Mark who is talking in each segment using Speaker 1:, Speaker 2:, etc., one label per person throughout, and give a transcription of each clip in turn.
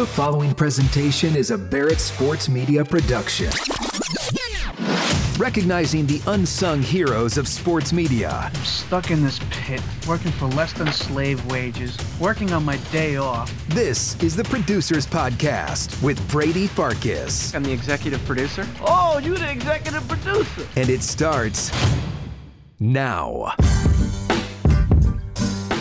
Speaker 1: The following presentation is a Barrett Sports Media production. Recognizing the unsung heroes of sports media.
Speaker 2: I'm stuck in this pit, working for less than slave wages, working on my day off.
Speaker 1: This is the Producers Podcast with Brady Farkas.
Speaker 3: I'm the executive producer.
Speaker 2: Oh, you're the executive producer.
Speaker 1: And it starts now.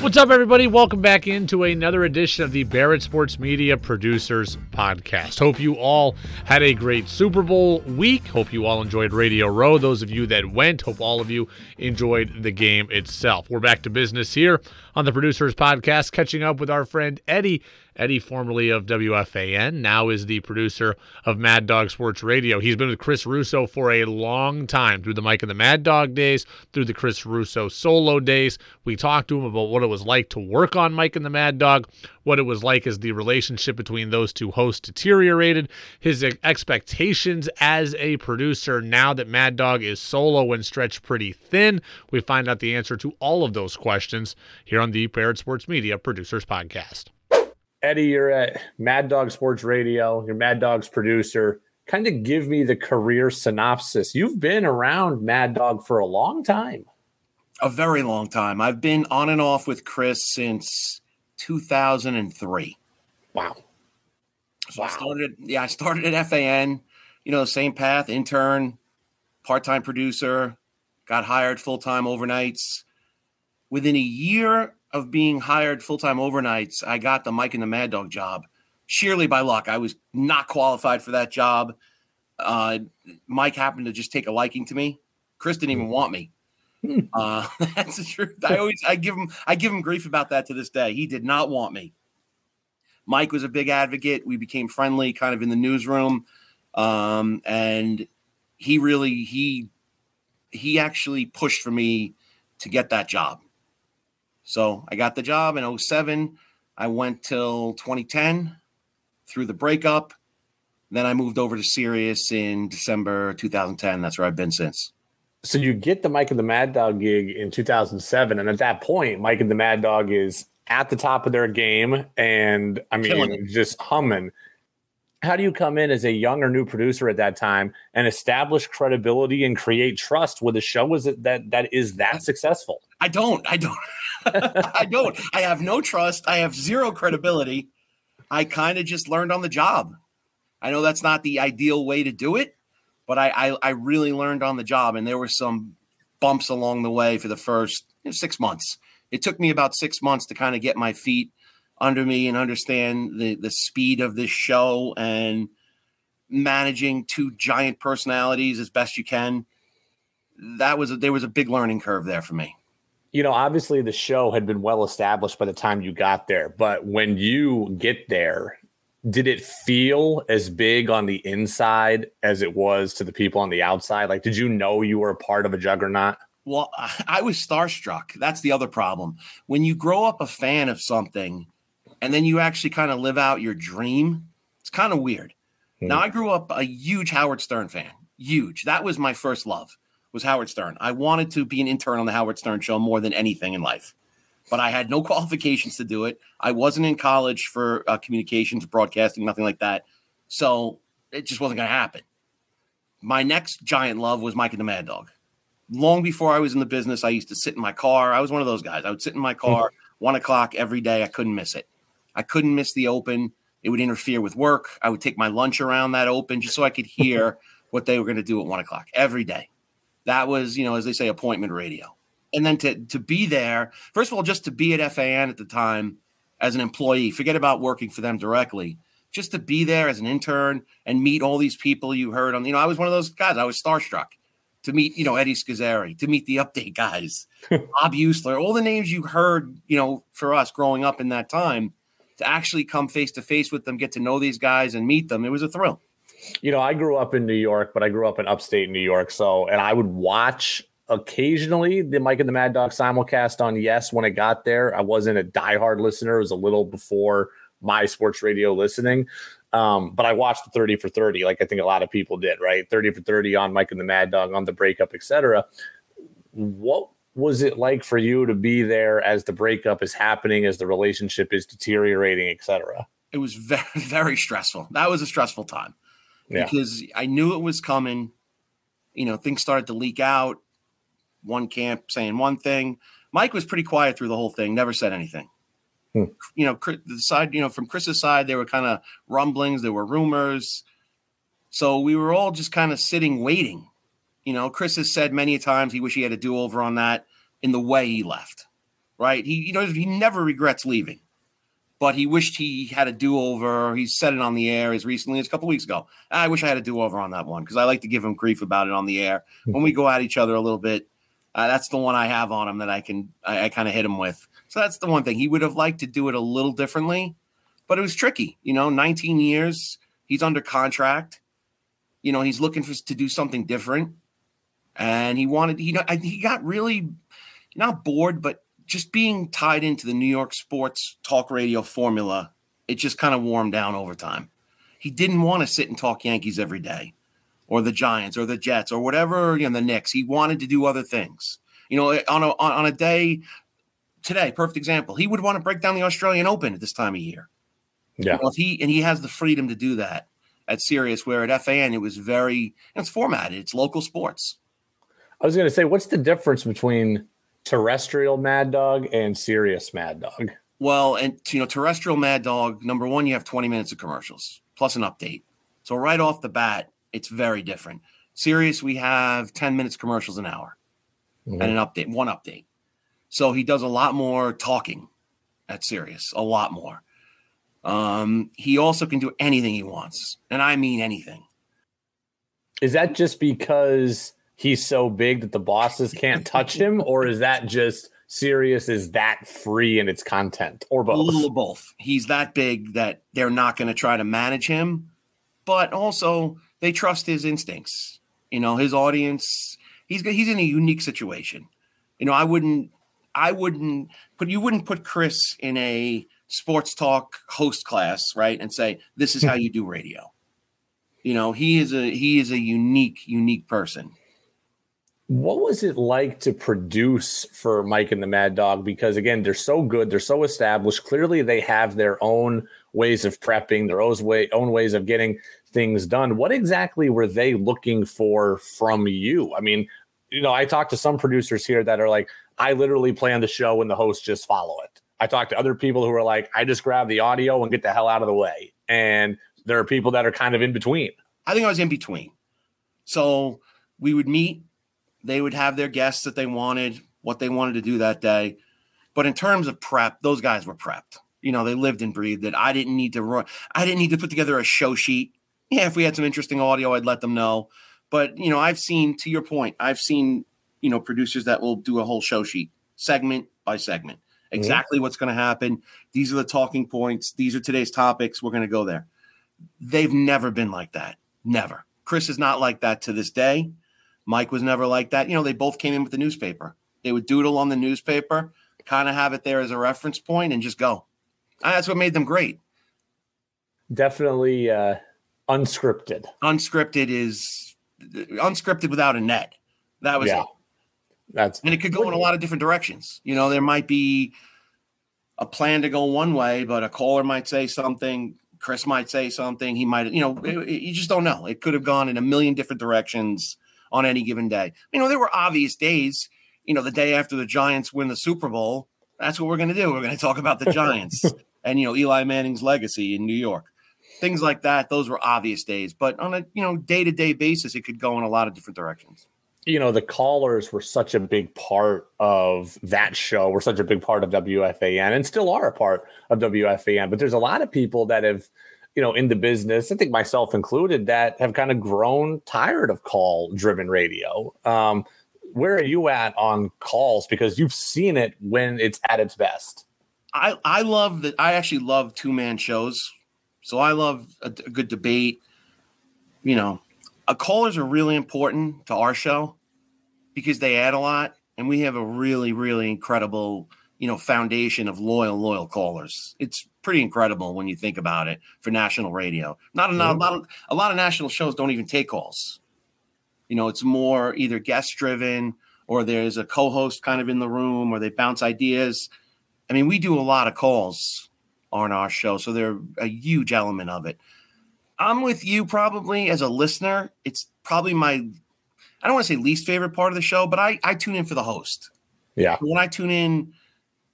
Speaker 4: What's up, everybody? Welcome back into another edition of the Barrett Sports Media Producers Podcast. Hope you all had a great Super Bowl week. Hope you all enjoyed Radio Row. Those of you that went, hope all of you enjoyed the game itself. We're back to business here on the Producers Podcast, catching up with our friend Eddie Eddie, formerly of WFAN, now is the producer of Mad Dog Sports Radio. He's been with Chris Russo for a long time, through the Mike and the Mad Dog days, through the Chris Russo solo days. We talked to him about what it was like to work on Mike and the Mad Dog, what it was like as the relationship between those two hosts deteriorated, his expectations as a producer now that Mad Dog is solo and stretched pretty thin. We find out the answer to all of those questions here on the Barrett Sports Media Producers Podcast.
Speaker 5: Eddie, you're at Mad Dog Sports Radio. You're Mad Dog's producer. Kind of give me the career synopsis. You've been around Mad Dog for a long time.
Speaker 6: A very long time. I've been on and off with Chris since 2003.
Speaker 5: Wow.
Speaker 6: So wow. I started, yeah, I started at FAN, you know, same path, intern, part time producer, got hired full time overnights. Within a year of being hired full time overnights, I got the Mike and the Mad Dog job sheerly by luck. I was not qualified for that job. Uh, Mike happened to just take a liking to me. Chris didn't even want me. Hmm. Uh, that's the truth. I always I give him I give him grief about that to this day. He did not want me. Mike was a big advocate. We became friendly, kind of in the newsroom, um, and he really he he actually pushed for me to get that job. So I got the job in 07. I went till 2010 through the breakup. Then I moved over to Sirius in December 2010. That's where I've been since.
Speaker 5: So you get the Mike and the Mad Dog gig in 2007. And at that point, Mike and the Mad Dog is at the top of their game and I mean, just humming how do you come in as a young or new producer at that time and establish credibility and create trust with a show is it that that is that successful?
Speaker 6: I don't. I don't. I don't. I have no trust. I have zero credibility. I kind of just learned on the job. I know that's not the ideal way to do it but i i, I really learned on the job and there were some bumps along the way for the first you know, six months. It took me about six months to kind of get my feet under me and understand the the speed of this show and managing two giant personalities as best you can. That was a, there was a big learning curve there for me.
Speaker 5: You know, obviously the show had been well established by the time you got there, but when you get there, did it feel as big on the inside as it was to the people on the outside? Like, did you know you were a part of a juggernaut?
Speaker 6: Well, I was starstruck. That's the other problem. When you grow up a fan of something, and then you actually kind of live out your dream, it's kind of weird. Mm. Now, I grew up a huge Howard Stern fan, huge. That was my first love was Howard Stern. I wanted to be an intern on the Howard Stern show more than anything in life, but I had no qualifications to do it. I wasn't in college for uh, communications, broadcasting, nothing like that. So it just wasn't going to happen. My next giant love was Mike and the Mad Dog. Long before I was in the business, I used to sit in my car. I was one of those guys. I would sit in my car, one o'clock every day. I couldn't miss it. I couldn't miss the open. It would interfere with work. I would take my lunch around that open just so I could hear what they were going to do at one o'clock every day. That was, you know, as they say, appointment radio. And then to to be there, first of all, just to be at FAN at the time as an employee, forget about working for them directly. Just to be there as an intern and meet all these people you heard on, you know, I was one of those guys. I was starstruck to meet, you know, Eddie Scozzare, to meet the update guys, Bob Heussler, all the names you heard, you know, for us growing up in that time to actually come face to face with them, get to know these guys and meet them, it was a thrill.
Speaker 5: You know, I grew up in New York, but I grew up in upstate New York. So, and I would watch occasionally the Mike and the Mad Dog simulcast on Yes when it got there. I wasn't a diehard listener, it was a little before my sports radio listening. Um, but I watched the 30 for 30, like I think a lot of people did, right? 30 for 30 on Mike and the Mad Dog on the breakup, etc. What was it like for you to be there as the breakup is happening, as the relationship is deteriorating, etc.?
Speaker 6: it was very very stressful. That was a stressful time
Speaker 5: Yeah.
Speaker 6: because I knew it was coming. You know, things started to leak out. One camp saying one thing. Mike was pretty quiet through the whole thing, never said anything.
Speaker 5: Hmm.
Speaker 6: You know, Chris- the side, you know, from Chris's side, there were kind of rumblings, there were rumors. So we were all just kind of sitting, waiting. You know, Chris has said many times he wish he had a do over on that in the way he left. Right? He, you know, he never regrets leaving but he wished he had a do-over. He said it on the air as recently as a couple weeks ago. I wish I had a do-over on that one because I like to give him grief about it on the air when we go at each other a little bit. Uh, that's the one I have on him that I can I, I kind of hit him with. So that's the one thing he would have liked to do it a little differently, but it was tricky. You know, 19 years, he's under contract. You know, he's looking for to do something different, and he wanted. He he got really not bored, but just being tied into the New York sports talk radio formula, it just kind of wore him down over time. He didn't want to sit and talk Yankees every day, or the Giants, or the Jets, or whatever, you know, the Knicks. He wanted to do other things. You know, eh, on a on a day today, perfect example. He would want to break down the Australian Open at this time of year.
Speaker 5: Yeah.
Speaker 6: You know, if he and he has the freedom to do that at Sirius, where at FAN it was very it's formatted. It's local sports.
Speaker 5: I was going to say, what's the difference between terrestrial Mad Dog and Sirius Mad Dog?
Speaker 6: Well, and you know, terrestrial Mad Dog, number one, you have 20 minutes of commercials plus an update. So right off the bat, it's very different. Sirius, we have 10 minutes commercials an hour
Speaker 5: Mhm.
Speaker 6: and an update, one update. So he does a lot more talking at Sirius, a lot more. Um, he also can do anything he wants, and I mean anything.
Speaker 5: Is that just because he's so big that the bosses can't touch him, or is that just Sirius is that free in its content, or both?
Speaker 6: A little of both. He's that big that they're not going to try to manage him, but also they trust his instincts. You know, his audience. He's he's in a unique situation. You know, I wouldn't, I wouldn't put you wouldn't put Chris in a sports talk host class, right, and say this is how hmm. you do radio. You know, he is a he is a unique unique person.
Speaker 5: What was it like to produce for Mike and the Mad Dog? Because again, they're so good, they're so established. Clearly, they have their own ways of prepping, their own way, own ways of getting things done. What exactly were they looking for from you? I mean, you know, I talked to some producers here that are like, I literally plan the show and the hosts just follow it. I talked to other people who are like, I just grab the audio and get the hell out of the way. And there are people that are kind of in between.
Speaker 6: I think I was in between. So we would meet, they would have their guests that they wanted, what they wanted to do that day. But in terms of prep, those guys were prepped. You know, they lived and breathed it. I didn't need to run, I didn't need to put together a show sheet. Yeah, if we had some interesting audio, I'd let them know. But you know, I've seen to your point, I've seen, you know, producers that will do a whole show sheet, segment by segment. Mm-hmm. Exactly what's going to happen. These are the talking points. These are today's topics. We're going to go there. They've never been like that. Never. Chris is not like that to this day. Mike was never like that. You know, they both came in with the newspaper. They would doodle on the newspaper, kind of have it there as a reference point and just go. And that's what made them great.
Speaker 5: Definitely uh, unscripted.
Speaker 6: Unscripted is unscripted without a net. That was
Speaker 5: Yeah.
Speaker 6: it.
Speaker 5: That's
Speaker 6: And it could go in a lot of different directions. You know, there might be a plan to go one way, but a caller might say something. Chris might say something. He might, you know, you just don't know. It could have gone in a million different directions on any given day. You know, there were obvious days. You know, the day after the Giants win the Super Bowl, that's what we're going to do. We're going to talk about the Giants and you know Eli Manning's legacy in New York, things like that. Those were obvious days. But on a you know day to day basis, it could go in a lot of different directions.
Speaker 5: you know the callers were such a big part of that show were such a big part of wfan and still are a part of wfan but there's a lot of people that have you know in the business i think myself included that have kind of grown tired of call driven radio um, where are you at on calls because you've seen it when it's at its best
Speaker 6: I I love that. I actually love two man shows. So I love a, a good debate. You know, callers are really important to our show because they add a lot, and we have a really really incredible you know foundation of loyal loyal callers. It's pretty incredible when you think about it for national radio. Not a, not, a lot of, a lot of national shows don't even take calls. You know, it's more either guest driven or there's a co-host kind of in the room or they bounce ideas. I mean, we do a lot of calls on our show. So they're a huge element of it. I'm with you probably as a listener. It's probably my, I don't want to say least favorite part of the show, but I, I tune in for the host.
Speaker 5: Yeah.
Speaker 6: When I tune in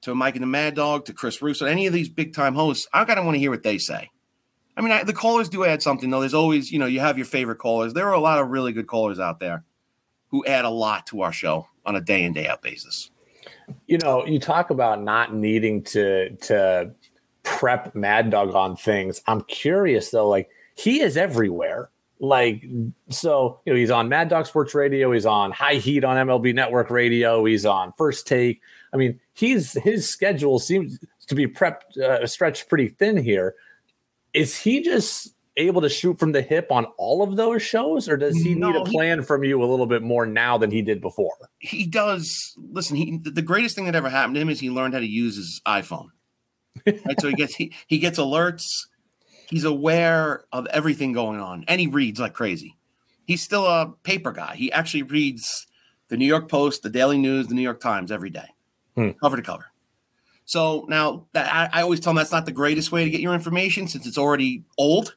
Speaker 6: to Mike and the Mad Dog, to Chris Russo, any of these big time hosts, I kind of want to hear what they say. I mean, I, the callers do add something, though. There's always, you know, you have your favorite callers. There are a lot of really good callers out there who add a lot to our show on a day in, day out basis.
Speaker 5: You know, you talk about not needing to to prep Mad Dog on things. I'm curious though, like he is everywhere. Like so, you know, he's on Mad Dog Sports Radio, he's on High Heat on MLB Network Radio, he's on First Take. I mean, he's his schedule seems to be prepped uh, stretched pretty thin here. Is he just able to shoot from the hip on all of those shows, or does he
Speaker 6: No,
Speaker 5: need a
Speaker 6: he-
Speaker 5: plan from you a little bit more now than he did before?
Speaker 6: He does. Listen, he the greatest thing that ever happened to him is he learned how to use his iPhone. Right, so he gets he, he gets alerts. He's aware of everything going on, and he reads like crazy. He's still a paper guy. He actually reads the New York Post, the Daily News, the New York Times every day,
Speaker 5: Hmm.
Speaker 6: cover to cover. So now that I, I always tell him that's not the greatest way to get your information since it's already old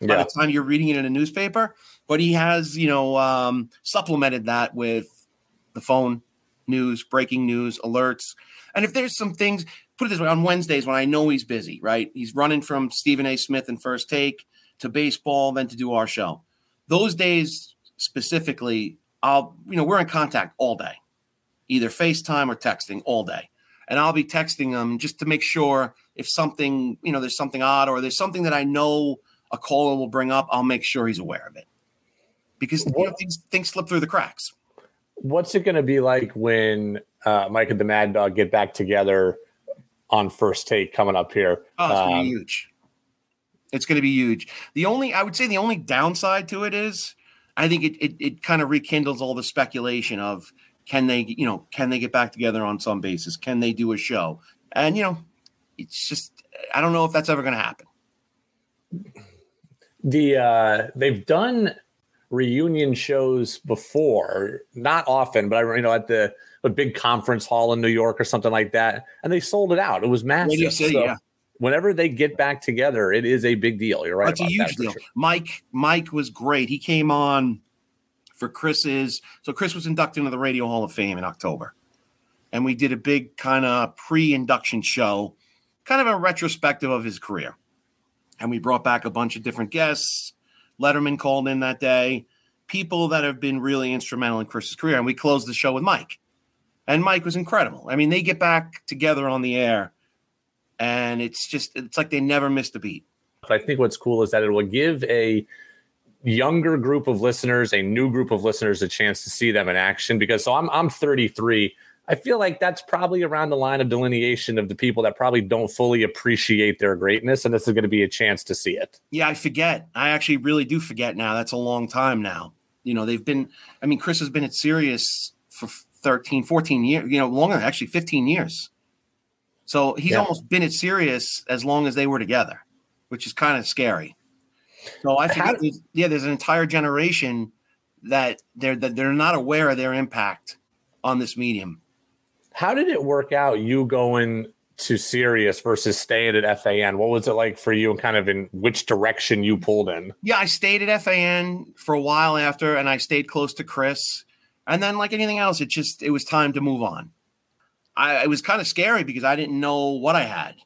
Speaker 6: by the time you're reading it in a newspaper. But he has, you know, um, supplemented that with the phone news, breaking news, alerts. And if there's some things, put it this way on Wednesdays when I know he's busy, right? He's running from Stephen A. Smith and first take to baseball, then to do our show. Those days specifically, I'll, you know, we're in contact all day, either FaceTime or texting all day. And I'll be texting them just to make sure if something, you know, there's something odd or there's something that I know a caller will bring up, I'll make sure he's aware of it. Because you know, things, things slip through the cracks.
Speaker 5: What's it going to be like when uh, Mike and the Mad Dog get back together on first take coming up here?
Speaker 6: Oh, it's
Speaker 5: Um,
Speaker 6: be huge. It's gonna be huge. The only I would say the only downside to it is I think it it, it kind of rekindles all the speculation of can they you know can they get back together on some basis? Can they do a show? And you know, it's just I don't know if that's ever gonna happen.
Speaker 5: the uh, they've done reunion shows before, not often, but I you know at the a big conference hall in New York or something like that, and they sold it out. It was massive.
Speaker 6: City,
Speaker 5: So
Speaker 6: yeah.
Speaker 5: Whenever they get back together, it is a big deal. You're right.
Speaker 6: That's a huge deal.
Speaker 5: sure.
Speaker 6: Mike, Mike was great. He came on for Chris's. So Chris was inducted into the Radio Hall of Fame in October, and we did a big kind of pre-induction show, kind of a retrospective of his career. And we brought back a bunch of different guests. Letterman called in that day, people that have been really instrumental in Chris's career, and we closed the show with Mike. And Mike was incredible. I mean, they get back together on the air, and it's just it's like they never missed a beat.
Speaker 5: I think what's cool is that it will give a younger group of listeners, a new group of listeners, a chance to see them in action. Because so I'm I'm 33. I feel like that's probably around the line of delineation of the people that probably don't fully appreciate their greatness, and this is going to be a chance to see it.
Speaker 6: Yeah, I forget. I actually really do forget now. That's a long time now. You know, they've been, I mean, Chris has been at Sirius for 13, 14 years, you know, longer, actually 15 years. So he's
Speaker 5: Yeah.
Speaker 6: almost been at Sirius as long as they were together, which is kind of scary. So I
Speaker 5: How-
Speaker 6: forget, there's- yeah, there's an entire generation that they're, that they're not aware of their impact on this medium.
Speaker 5: How did it work out? You going to Sirius versus staying at FAN? What was it like for you, and kind of in which direction you pulled in?
Speaker 6: Yeah, I stayed at FAN for a while after, and I stayed close to Chris. And then, like anything else, it just it was time to move on. I it was kind of scary because I didn't know what I had,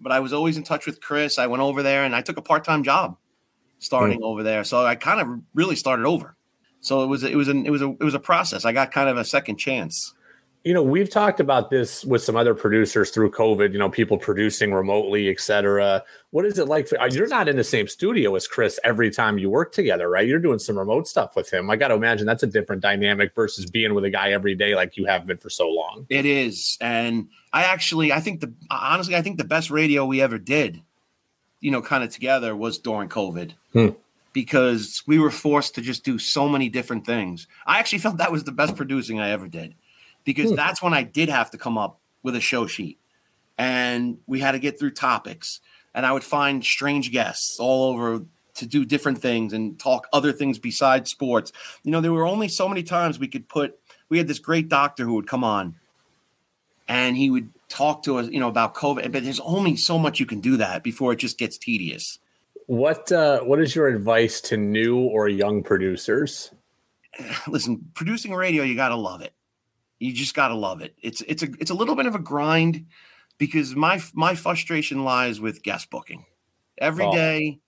Speaker 6: but I was always in touch with Chris. I went over there and I took a part time job starting over there, so I kind of really started over. So it was it was an it was a it was a process. I got kind of a second chance.
Speaker 5: you know we've talked about this with some other producers through covid you know people producing remotely et cetera. What is it like for, uh, you're not in the same studio as chris every time you work together right? You're doing some remote stuff with him. I gotta imagine that's a different dynamic versus being with a guy every day like you have been for so long.
Speaker 6: It is, and I actually I think the honestly I think the best radio we ever did, you know, kind of together was during COVID.
Speaker 5: Hmm.
Speaker 6: Because we were forced to just do so many different things. I actually felt that was the best producing I ever did because
Speaker 5: Hmm.
Speaker 6: that's when I did have to come up with a show sheet and we had to get through topics and I would find strange guests all over to do different things and talk other things besides sports. You know, there were only so many times we could put we had this great doctor who would come on and he would talk to us, you know, about COVID. But there's only so much you can do that before it just gets tedious.
Speaker 5: What uh, What is your advice to new or young producers?
Speaker 6: Listen, producing radio, you got to love it. You just got to love it. It's it's a it's a little bit of a grind because my my frustration lies with guest booking. Every
Speaker 5: Oh.
Speaker 6: day,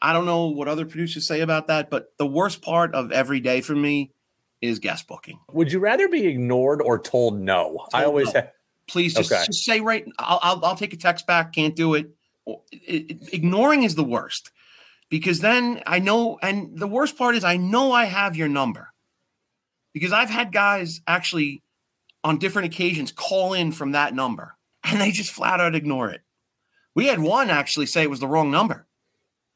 Speaker 6: I don't know what other producers say about that, but the worst part of every day for me is guest booking.
Speaker 5: Would you rather be ignored or told no? I always
Speaker 6: no.
Speaker 5: ha-
Speaker 6: Please just,
Speaker 5: Okay.
Speaker 6: just say right. I'll, I'll I'll take a text back. Can't do it. Or- it- it- Ignoring is the worst because then I know, and the worst part is I know I have your number because I've had guys actually on different occasions call in from that number and they just flat out ignore it. We had one actually say it was the wrong number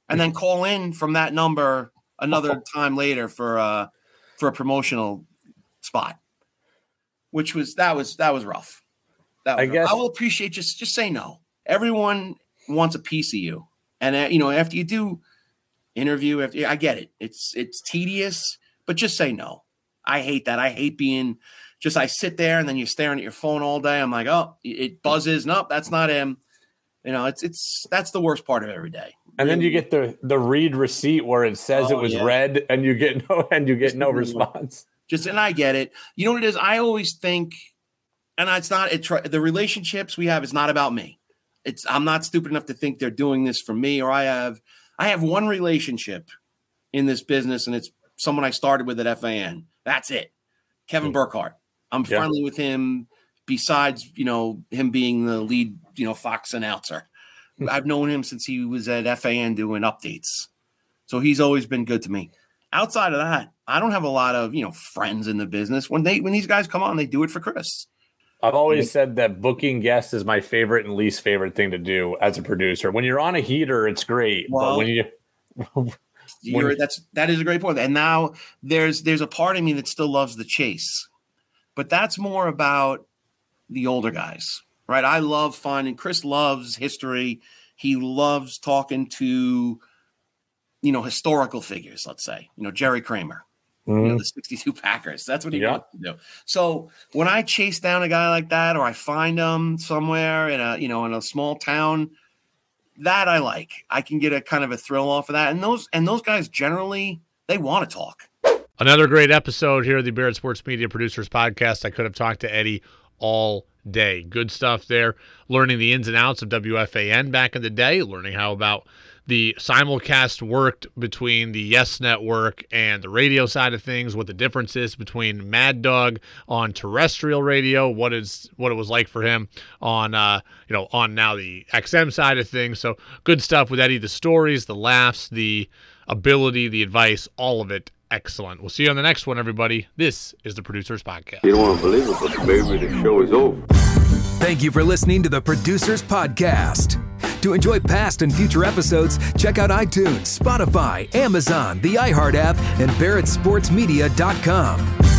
Speaker 6: and then call in from that number another time later for uh for a promotional spot which was that was that was rough that
Speaker 5: I guess-
Speaker 6: I will appreciate just just say no everyone wants a piece of you and uh, you know after you do interview after I get it it's it's tedious but just say no I hate that I hate being just I sit there and then you're staring at your phone all day I'm like oh it buzzes nope that's not him you know it's it's that's the worst part of every day
Speaker 5: and then you get the the read receipt where it says it
Speaker 6: Oh,
Speaker 5: was
Speaker 6: yeah.
Speaker 5: read, and you get no and you get no
Speaker 6: Mhm.
Speaker 5: response.
Speaker 6: just and I get it. You know what it is? I always think, and it's not it. The relationships we have is not about me. It's I'm not stupid enough to think they're doing this for me, or I have I have one relationship in this business, and it's someone I started with at FAN. That's it, Kevin hmm. Burkhardt. I'm
Speaker 5: Yeah.
Speaker 6: friendly with him. Besides, you know, him being the lead, you know, Fox announcer. Hmm. I've known him since he was at FAN doing updates. So he's always been good to me. Outside of that, I don't have a lot of, you know, friends in the business. When they when these guys come on, they do it for Chris.
Speaker 5: I've always said that booking guests is my favorite and least favorite thing to do as a producer. When you're on a heater, it's great, but when you
Speaker 6: You're,
Speaker 5: When-
Speaker 6: that's that is a great point. And now there's there's a part of me that still loves the chase, but that's more about the older guys, right? I love finding. Chris loves history. He loves talking to, you know, historical figures. Let's say, you know, Jerry Kramer. Mm-hmm. you know, the 62 Packers. That's what he
Speaker 5: Yeah.
Speaker 6: wants to do. So when I chase down a guy like that, or I find him somewhere in a, you know, in a small town, that I like. I can get a kind of a thrill off of that. And those and those guys generally they want to talk.
Speaker 4: Another great episode here of the Barrett Sports Media Producers Podcast. I could have talked to Eddie all day. Good stuff there. Learning the ins and outs of WFAN back in the day, learning how about the simulcast worked between the Yes Network and the radio side of things, what the difference is between Mad Dog on terrestrial radio, what is what it was like for him on uh, you know, on now the XM side of things. So good stuff with Eddie, the stories, the laughs, the ability, the advice, all of it excellent. We'll see you on the next one, everybody. This is the Producers Podcast.
Speaker 3: You don't want to believe it, but maybe the show is over.
Speaker 1: Thank you for listening to the Producers Podcast. To enjoy past and future episodes, check out iTunes, Spotify, Amazon, the iHeart app, and BarrettSportsMedia.com.